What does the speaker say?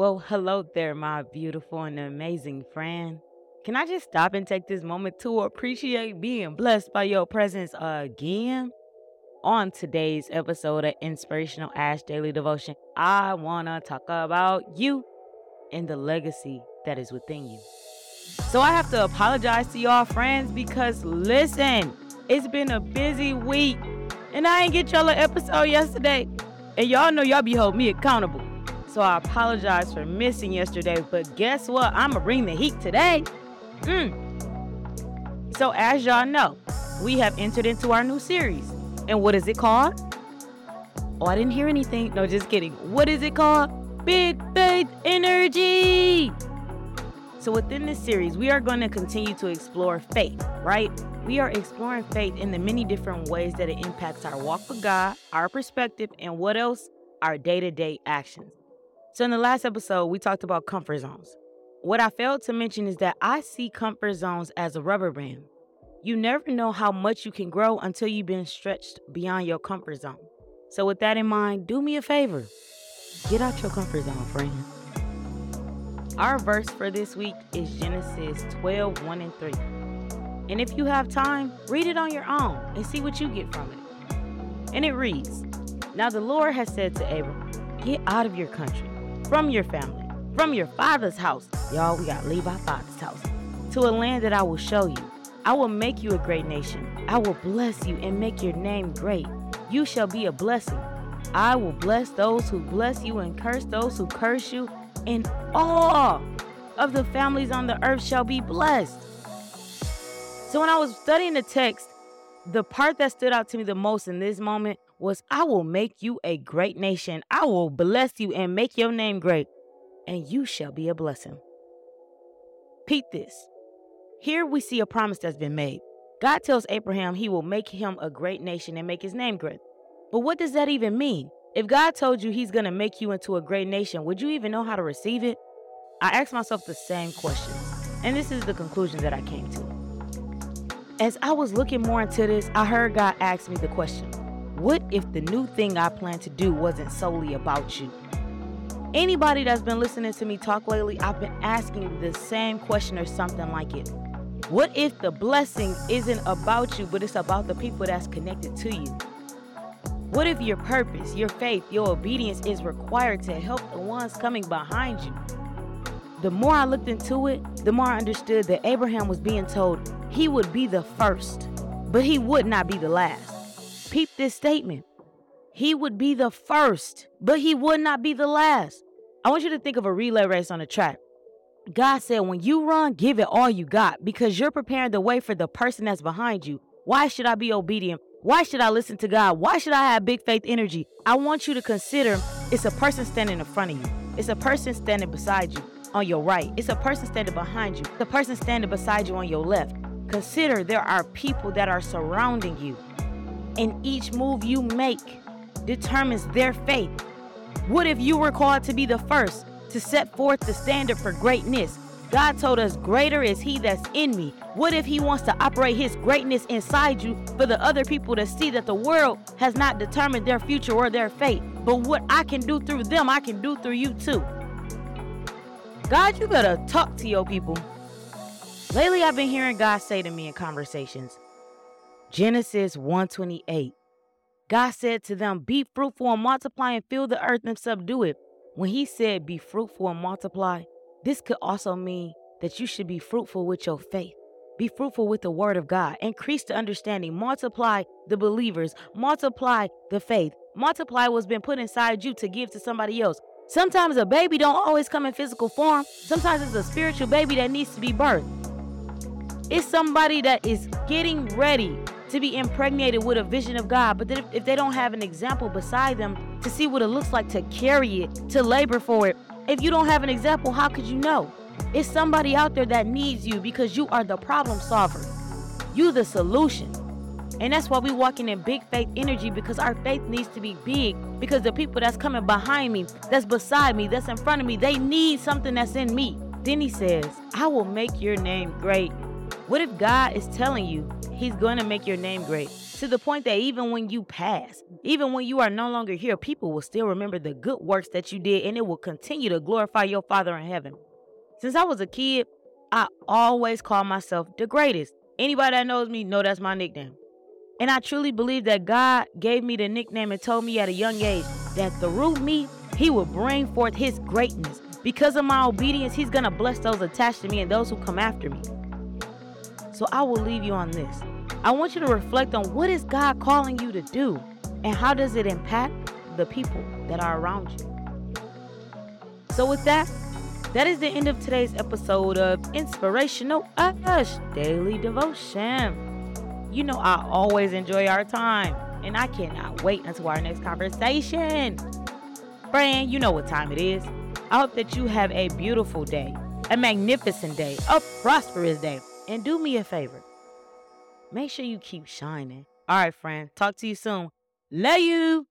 Well, hello there, my beautiful and amazing friend. Can I just stop and take this moment to appreciate being blessed by your presence again? On today's episode of Inspirational Ash Daily Devotion, I want to talk about you and the legacy that is within you. So I have to apologize to y'all friends because listen, it's been a busy week and I ain't get y'all an episode yesterday. And y'all know y'all be holding me accountable. So I apologize for missing yesterday, but guess what? I'ma bring the heat today. Mm. So as y'all know, we have entered into our new series. And what is it called? Oh, I didn't hear anything. No, just kidding. What is it called? Big Faith Energy. So within this series, we are going to continue to explore faith, right? We are exploring faith in the many different ways that it impacts our walk with God, our perspective, and what else? Our day to day actions. So, in the last episode, we talked about comfort zones. What I failed to mention is that I see comfort zones as a rubber band. You never know how much you can grow until you've been stretched beyond your comfort zone. So, with that in mind, do me a favor get out your comfort zone, friend. Our verse for this week is Genesis 12 1 and 3. And if you have time, read it on your own and see what you get from it. And it reads Now the Lord has said to Abram, Get out of your country from your family, from your father's house. Y'all, we got to leave our father's house to a land that I will show you. I will make you a great nation. I will bless you and make your name great. You shall be a blessing. I will bless those who bless you and curse those who curse you, and all of the families on the earth shall be blessed. So when I was studying the text, the part that stood out to me the most in this moment was I will make you a great nation. I will bless you and make your name great, and you shall be a blessing. Peep this. Here we see a promise that's been made. God tells Abraham he will make him a great nation and make his name great. But what does that even mean? If God told you he's going to make you into a great nation, would you even know how to receive it? I asked myself the same question, and this is the conclusion that I came to. As I was looking more into this, I heard God ask me the question what if the new thing I plan to do wasn't solely about you? Anybody that's been listening to me talk lately, I've been asking the same question or something like it. What if the blessing isn't about you, but it's about the people that's connected to you? What if your purpose, your faith, your obedience is required to help the ones coming behind you? The more I looked into it, the more I understood that Abraham was being told he would be the first, but he would not be the last. Peep this statement. He would be the first, but he would not be the last. I want you to think of a relay race on a track. God said, when you run, give it all you got because you're preparing the way for the person that's behind you. Why should I be obedient? Why should I listen to God? Why should I have big faith energy? I want you to consider it's a person standing in front of you, it's a person standing beside you on your right, it's a person standing behind you, the person standing beside you on your left. Consider there are people that are surrounding you and each move you make determines their fate. What if you were called to be the first to set forth the standard for greatness? God told us, Greater is He that's in me. What if He wants to operate His greatness inside you for the other people to see that the world has not determined their future or their fate? But what I can do through them, I can do through you too. God, you gotta talk to your people. Lately, I've been hearing God say to me in conversations, Genesis 128. God said to them, Be fruitful and multiply and fill the earth and subdue it. When he said, Be fruitful and multiply, this could also mean that you should be fruitful with your faith. Be fruitful with the word of God. Increase the understanding. Multiply the believers. Multiply the faith. Multiply what's been put inside you to give to somebody else. Sometimes a baby don't always come in physical form. Sometimes it's a spiritual baby that needs to be birthed. It's somebody that is getting ready to be impregnated with a vision of God. But if, if they don't have an example beside them to see what it looks like to carry it, to labor for it, if you don't have an example, how could you know? It's somebody out there that needs you because you are the problem solver. You the solution. And that's why we walking in big faith energy because our faith needs to be big because the people that's coming behind me, that's beside me, that's in front of me, they need something that's in me. Then he says, I will make your name great. What if God is telling you He's going to make your name great. to the point that even when you pass, even when you are no longer here, people will still remember the good works that you did and it will continue to glorify your Father in heaven. Since I was a kid, I always call myself the greatest. Anybody that knows me know that's my nickname. And I truly believe that God gave me the nickname and told me at a young age that through me, He will bring forth His greatness. Because of my obedience, He's going to bless those attached to me and those who come after me. So I will leave you on this. I want you to reflect on what is God calling you to do and how does it impact the people that are around you. So with that, that is the end of today's episode of Inspirational Ash Daily Devotion. You know I always enjoy our time and I cannot wait until our next conversation. Friend, you know what time it is. I hope that you have a beautiful day, a magnificent day, a prosperous day. And do me a favor make sure you keep shining. All right, friend. Talk to you soon. Love you.